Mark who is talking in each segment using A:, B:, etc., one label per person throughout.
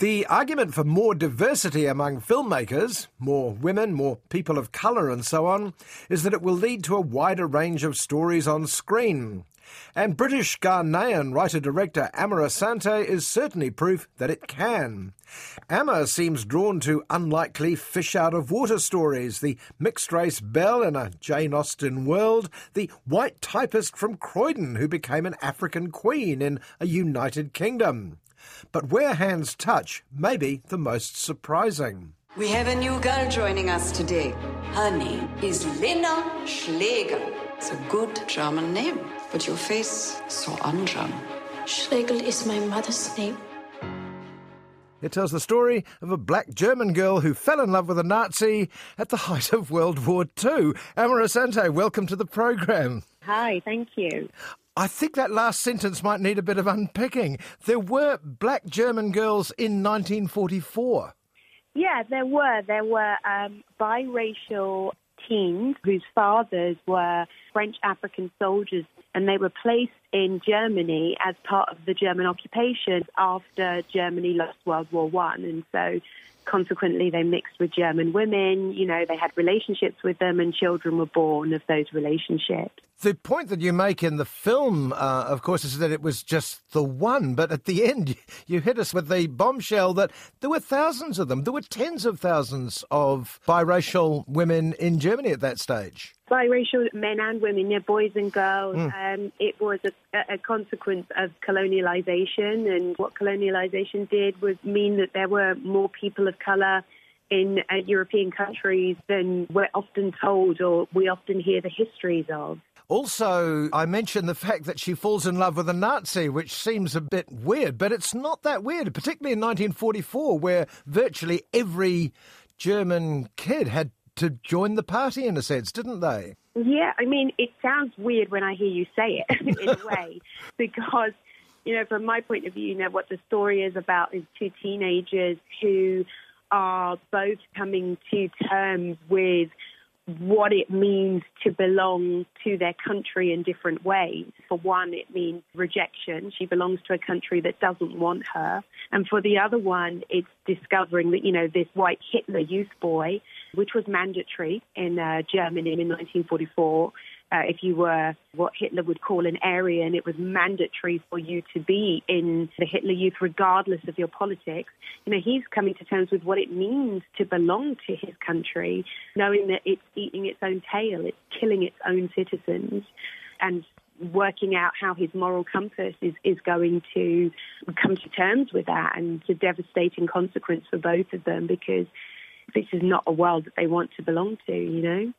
A: The argument for more diversity among filmmakers, more women, more people of colour, and so on, is that it will lead to a wider range of stories on screen. And British Ghanaian writer director Amma Asante is certainly proof that it can. Amma seems drawn to unlikely fish out of water stories the mixed race belle in a Jane Austen world, the white typist from Croydon who became an African queen in a United Kingdom. But where hands touch may be the most surprising.
B: We have a new girl joining us today. Her name is Lena Schlegel. It's a good German name, but your face so un-German.
C: Schlegel is my mother's name.
A: It tells the story of a black German girl who fell in love with a Nazi at the height of World War II. Amma Asante, welcome to the program.
D: Hi, thank you.
A: I think that last sentence might need a bit of unpicking. There were black German girls in 1944.
D: Yeah, there were. There were um, biracial teens whose fathers were French African soldiers, and they were placed in Germany as part of the German occupation after Germany lost World War One, and so consequently they mixed with German women. You know, they had relationships with them, and children were born of those relationships.
A: The point that you make in the film, uh, of course, is that it was just the one, but at the end, you hit us with the bombshell that there were thousands of them. There were tens of thousands of biracial women in Germany at that stage.
D: Biracial men and women, yeah, boys and girls. Mm. Um, it was a, a consequence of colonialization, and what colonialization did was mean that there were more people of color in uh, European countries than we're often told or we often hear the histories of.
A: Also, I mentioned the fact that she falls in love with a Nazi, which seems a bit weird, but it's not that weird, particularly in 1944, where virtually every German kid had to join the party in a sense, didn't they?
D: Yeah, I mean, it sounds weird when I hear you say it in a way, because, you know, from my point of view, you know, what the story is about is two teenagers who are both coming to terms with what it means to belong to their country in different ways. For one, it means rejection. She belongs to a country that doesn't want her. And for the other one, it's discovering that, you know, this white Hitler youth boy, which was mandatory in uh, Germany in 1944, uh, if you were what Hitler would call an Aryan, it was mandatory for you to be in the Hitler Youth, regardless of your politics. You know, he's coming to terms with what it means to belong to his country, knowing that it's eating its own tail, it's killing its own citizens, and working out how his moral compass is, is going to come to terms with that. And the devastating consequence for both of them because this is not a world that they want to belong to, you know?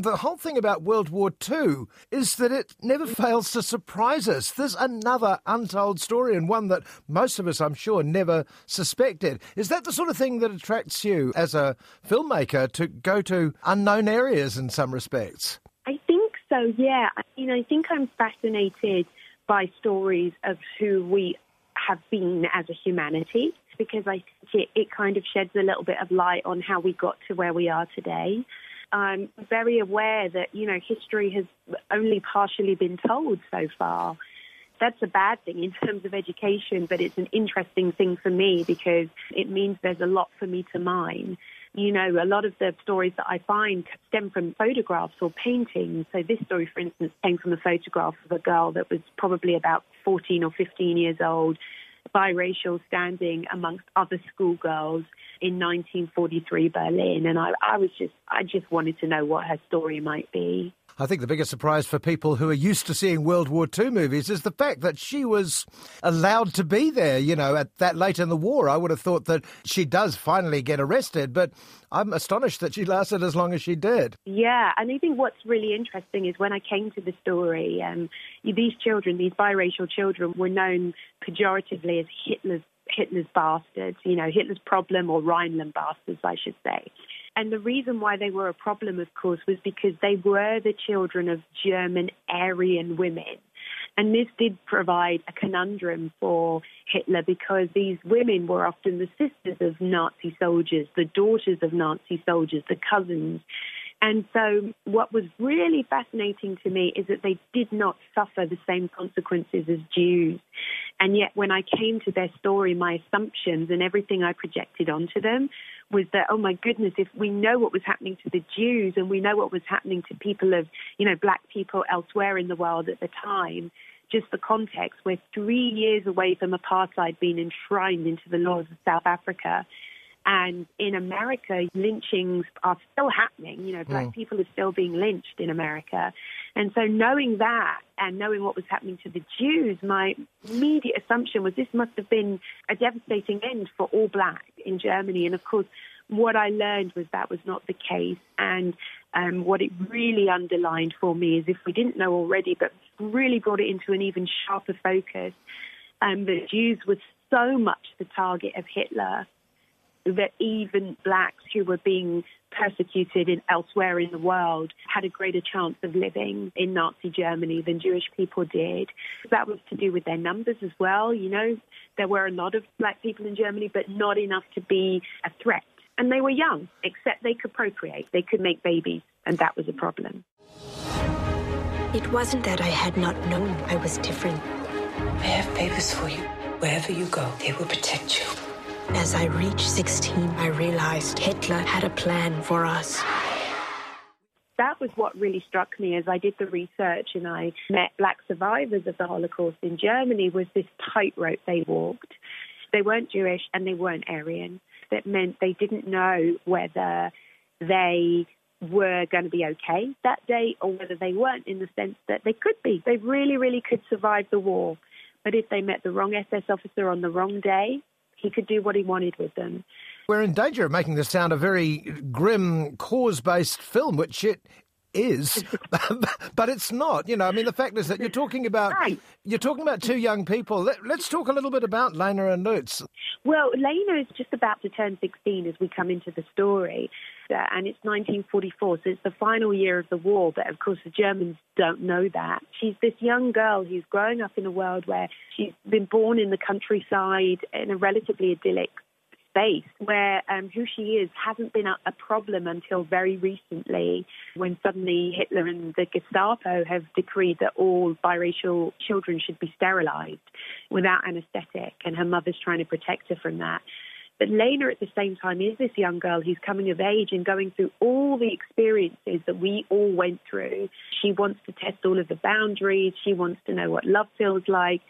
A: The whole thing about World War II is that it never fails to surprise us. There's another untold story and one that most of us, I'm sure, never suspected. Is that the sort of thing that attracts you as a filmmaker to go to unknown areas in some respects?
D: I think so, yeah. I mean, I think I'm fascinated by stories of who we have been as a humanity because I think it, it kind of sheds a little bit of light on how we got to where we are today. I'm very aware that, you know, history has only partially been told so far. That's a bad thing in terms of education, but it's an interesting thing for me because it means there's a lot for me to mine. You know, a lot of the stories that I find stem from photographs or paintings. So this story, for instance, came from a photograph of a girl that was probably about 14 or 15 years old biracial standing amongst other schoolgirls in 1943 Berlin, and I, I was just I just wanted to know what her story might be.
A: I think the biggest surprise for people who are used to seeing World War II movies is the fact that she was allowed to be there, you know, at that late in the war. I would have thought that she does finally get arrested, but I'm astonished that she lasted as long as she did.
D: Yeah, and I think what's really interesting is when I came to the story, um, these children, these biracial children, were known pejoratively as Hitler's Hitler's bastards, you know, Hitler's problem or Rhineland bastards, I should say. And the reason why they were a problem, of course, was because they were the children of German Aryan women. And this did provide a conundrum for Hitler because these women were often the sisters of Nazi soldiers, the daughters of Nazi soldiers, the cousins. And so, what was really fascinating to me is that they did not suffer the same consequences as Jews. And yet, when I came to their story, my assumptions and everything I projected onto them was that, oh my goodness, if we know what was happening to the Jews and we know what was happening to people of, you know, black people elsewhere in the world at the time, just the context, we're three years away from apartheid being enshrined into the laws of South Africa. And in America, lynchings are still happening. You know, black mm. people are still being lynched in America. And so knowing that and knowing what was happening to the Jews, my immediate assumption was this must have been a devastating end for all black in Germany. And of course, what I learned was that was not the case. And um, what it really underlined for me is if we didn't know already, but really brought it into an even sharper focus, um, that Jews were so much the target of Hitler that even blacks who were being persecuted in, elsewhere in the world had a greater chance of living in Nazi Germany than Jewish people did. That was to do with their numbers as well. You know, there were a lot of black people in Germany, but not enough to be a threat. And they were young, except they could procreate, they could make babies, and that was a problem.
C: It wasn't that I had not known I was different.
E: I have favors for you. Wherever you go, they will protect you.
C: As I reached 16, I realized Hitler had a plan for us.
D: That was what really struck me as I did the research and I met black survivors of the Holocaust in Germany was this tightrope they walked. They weren't Jewish and they weren't Aryan. That meant they didn't know whether they were going to be okay that day or whether they weren't in the sense that they could be. They really, really could survive the war. But if they met the wrong SS officer on the wrong day, he could do what he wanted with them.
A: We're in danger of making this sound a very grim cause based film, which it is, but it's not. You know, I mean, the fact is that you're talking about right. you're talking about two young people. Let, us talk a little bit about Lena and Lutz.
D: Well, Lena is just about to turn 16 as we come into the story, uh, and it's 1944, so it's the final year of the war. But of course, the Germans don't know that. She's this young girl who's growing up in a world where she's been born in the countryside in a relatively idyllic space where um, who she is hasn't been a, a, problem until very recently when suddenly Hitler and the Gestapo have decreed that all biracial children should be sterilized without anesthetic, and her mother's trying to protect her from that. But Lena, at the same time, is this young girl who's coming of age and going through all the experiences that we all went through. She wants to test all of the boundaries. She wants to know what love feels like.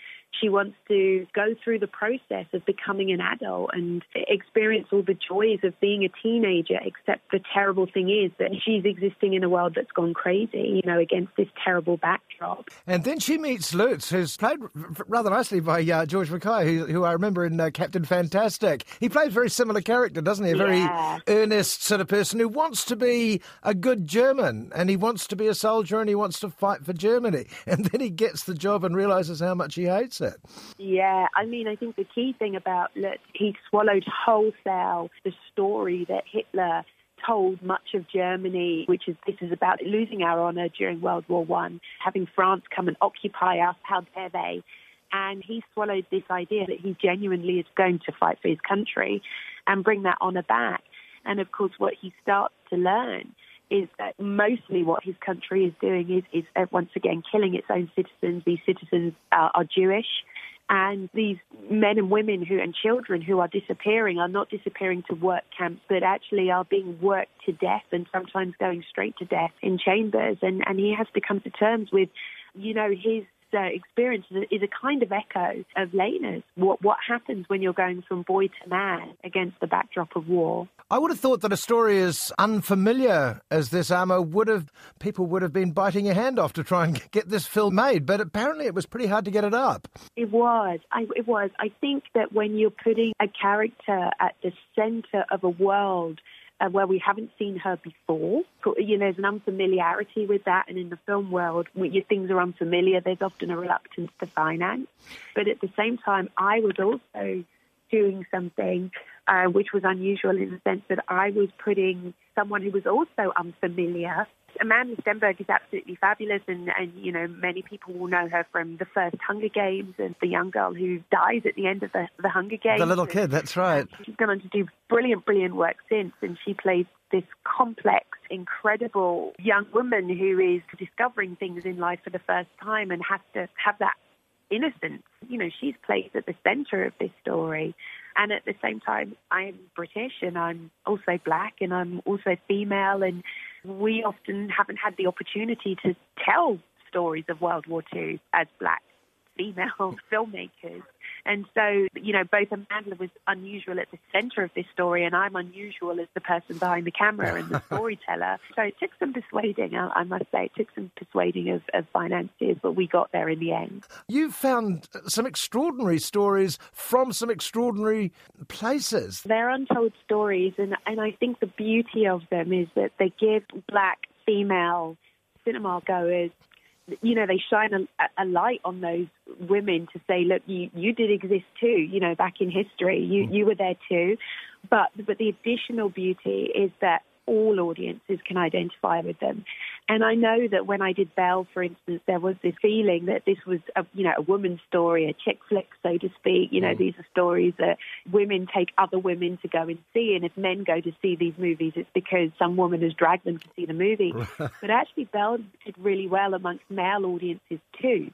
D: She wants to go through the process of becoming an adult and experience all the joys of being a teenager, except the terrible thing is that she's existing in a world that's gone crazy, you know, against this terrible backdrop.
A: And then she meets Lutz, who's played rather nicely by uh, George Mackay, who, who, I remember in uh, Captain Fantastic. He plays a very similar character, doesn't he? A very yeah. earnest sort of person who wants to be a good German and he wants to be a soldier and he wants to fight for Germany. And then he gets the job and realizes how much he hates
D: Yeah, I mean, I think the key thing about that he swallowed wholesale the story that Hitler told much of Germany, which is this is about losing our honour during World War One, having France come and occupy us. How dare they? And he swallowed this idea that he genuinely is going to fight for his country and bring that honour back. And of course, what he starts to learn is that mostly what his country is doing is, is uh, once again killing its own citizens. These citizens are, are Jewish. And these men and women who and children who are disappearing are not disappearing to work camps, but actually are being worked to death and sometimes going straight to death in chambers. And, and he has to come to terms with, you know, his uh, experience is a, is a kind of echo of Lena's. What what happens when you're going from boy to man against the backdrop of war?
A: I would have thought that a story as unfamiliar as this Amma would have people would have been biting your hand off to try and get this film made, but apparently it was pretty hard to get it up.
D: It was. I, it was. I think that when you're putting a character at the center of a world uh, where we haven't seen her before. You know, there's an unfamiliarity with that, and in the film world, when things are unfamiliar, there's often a reluctance to finance. But at the same time, I was also doing something uh, which was unusual in the sense that I was putting someone who was also unfamiliar Amandla Stenberg is absolutely fabulous, and, and you know many people will know her from the first Hunger Games and the young girl who dies at the end of the, the Hunger Games.
A: The little kid, that's right.
D: She's gone on to do brilliant, brilliant work since, and she plays this complex, incredible young woman who is discovering things in life for the first time and has to have that innocence. You know, she's placed at the centre of this story. And at the same time, I'm British and I'm also black and I'm also female and we often haven't had the opportunity to tell stories of World War II as black female filmmakers. And so, you know, both Amandla was unusual at the center of this story, and I'm unusual as the person behind the camera and the storyteller. So it took some persuading, I must say. It took some persuading of, of financiers, but we got there in the end.
A: You found some extraordinary stories from some extraordinary places.
D: They're untold stories, and, and I think the beauty of them is that they give black female cinema goers you know, they shine a, a, light on those women to say, look, you, you did exist too, you know, back in history. You, mm. you were there too. But, but the additional beauty is that all audiences can identify with them. And I know that when I did Belle, for instance, there was this feeling that this was a you know a woman's story, a chick flick, so to speak. You know, mm. these are stories that women take other women to go and see, and if men go to see these movies, it's because some woman has dragged them to see the movie. but actually, Belle did really well amongst male audiences too.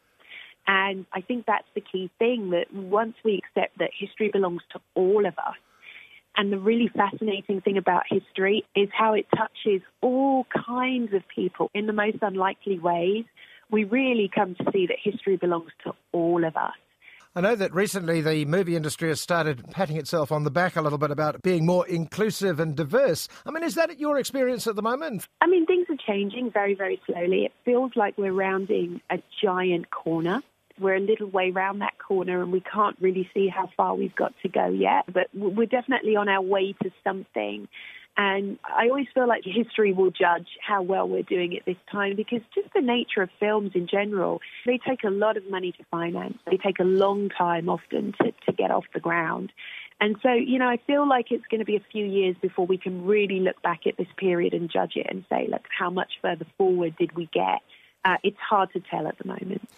D: And I think that's the key thing that once we accept that history belongs to all of us, and the really fascinating thing about history is how it touches all kinds of people in the most unlikely ways. We really come to see that history belongs to all of us.
A: I know that recently the movie industry has started patting itself on the back a little bit about being more inclusive and diverse. I mean, is that your experience at the moment?
D: I mean, things are changing very, very slowly. It feels like we're rounding a giant corner we're a little way round that corner and we can't really see how far we've got to go yet. But we're definitely on our way to something. And I always feel like history will judge how well we're doing at this time because just the nature of films in general, they take a lot of money to finance. They take a long time often to, to get off the ground. And so, you know, I feel like it's going to be a few years before we can really look back at this period and judge it and say, look, how much further forward did we get? Uh, it's hard to tell at the moment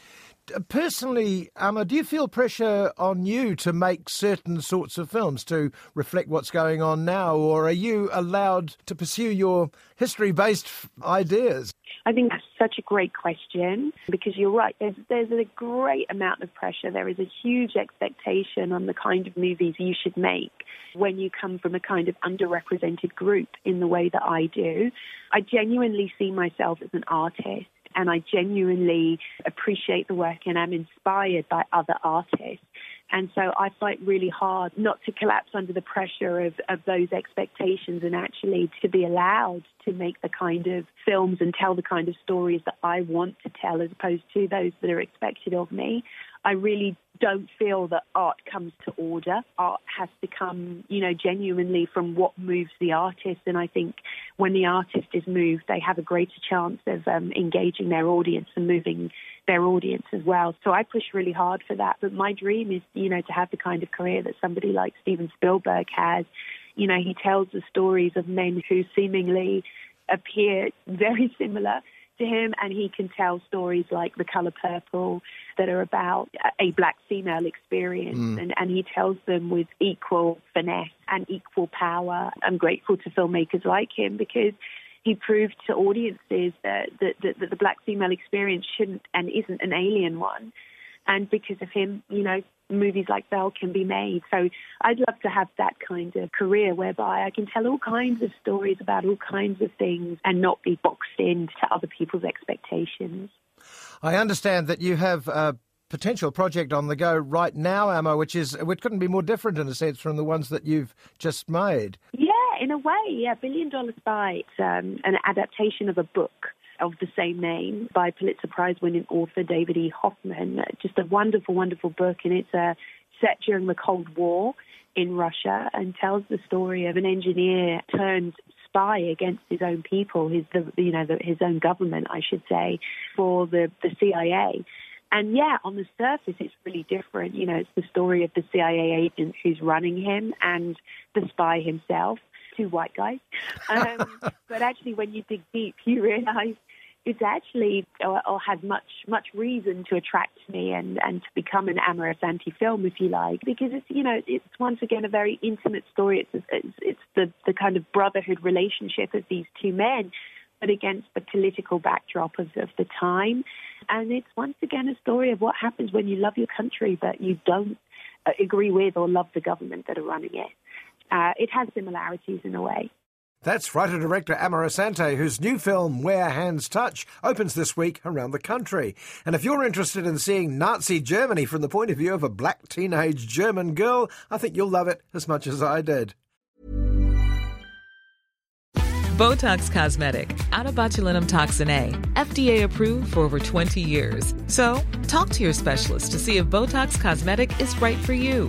A: personally, Amma, do you feel pressure on you to make certain sorts of films to reflect what's going on now, or are you allowed to pursue your history based ideas?
D: I think that's such a great question because you're right. There's, there's a great amount of pressure. There is a huge expectation on the kind of movies you should make when you come from a kind of underrepresented group in the way that I do. I genuinely see myself as an artist and I genuinely appreciate the work and am inspired by other artists. And so I fight really hard not to collapse under the pressure of, of those expectations and actually to be allowed to make the kind of films and tell the kind of stories that I want to tell as opposed to those that are expected of me. I really don't feel that art comes to order. Art has to come, you know, genuinely from what moves the artist. And I think when the artist is moved, they have a greater chance of um, engaging their audience and moving their audience as well. So I push really hard for that. But my dream is, you know, to have the kind of career that somebody like Steven Spielberg has. You know, he tells the stories of men who seemingly appear very similar to him, and he can tell stories like The Color Purple that are about a black female experience, mm. and, and he tells them with equal finesse and equal power. I'm grateful to filmmakers like him because he proved to audiences that, that, that, that the black female experience shouldn't and isn't an alien one. And because of him, you know, movies like Belle can be made. So I'd love to have that kind of career whereby I can tell all kinds of stories about all kinds of things and not be boxed into other people's expectations.
A: I understand that you have a potential project on the go right now, Amma, which is which couldn't be more different in a sense from the ones that you've just made.
D: Yeah, in a way, yeah. Billion Dollar Spy, it's um, an adaptation of a book of the same name by Pulitzer Prize winning author David E. Hoffman. Just a wonderful, wonderful book, and it's uh, set during the Cold War in Russia and tells the story of an engineer turned spy against his own people, his the, you know the, his own government, I should say, for the the CIA. And yeah, on the surface, it's really different. You know, it's the story of the CIA agent who's running him and the spy himself, two white guys. Um, but actually, when you dig deep, you realize it's actually or, or has much much reason to attract me and and to become an Amma Asante film if you like because it's you know it's once again a very intimate story. It's it's, it's the the kind of brotherhood relationship of these two men but against the political backdrop of, of the time. And it's once again a story of what happens when you love your country but you don't uh, agree with or love the government that are running it. Uh, it has similarities in a way
A: that's writer director Amma Asante, whose new film Where Hands Touch opens this week around the country. And if you're interested in seeing Nazi Germany from the point of view of a black teenage German girl, I think you'll love it as much as I did.
F: Botox Cosmetic, out of botulinum toxin A, FDA approved for over 20 years. So, talk to your specialist to see if Botox Cosmetic is right for you.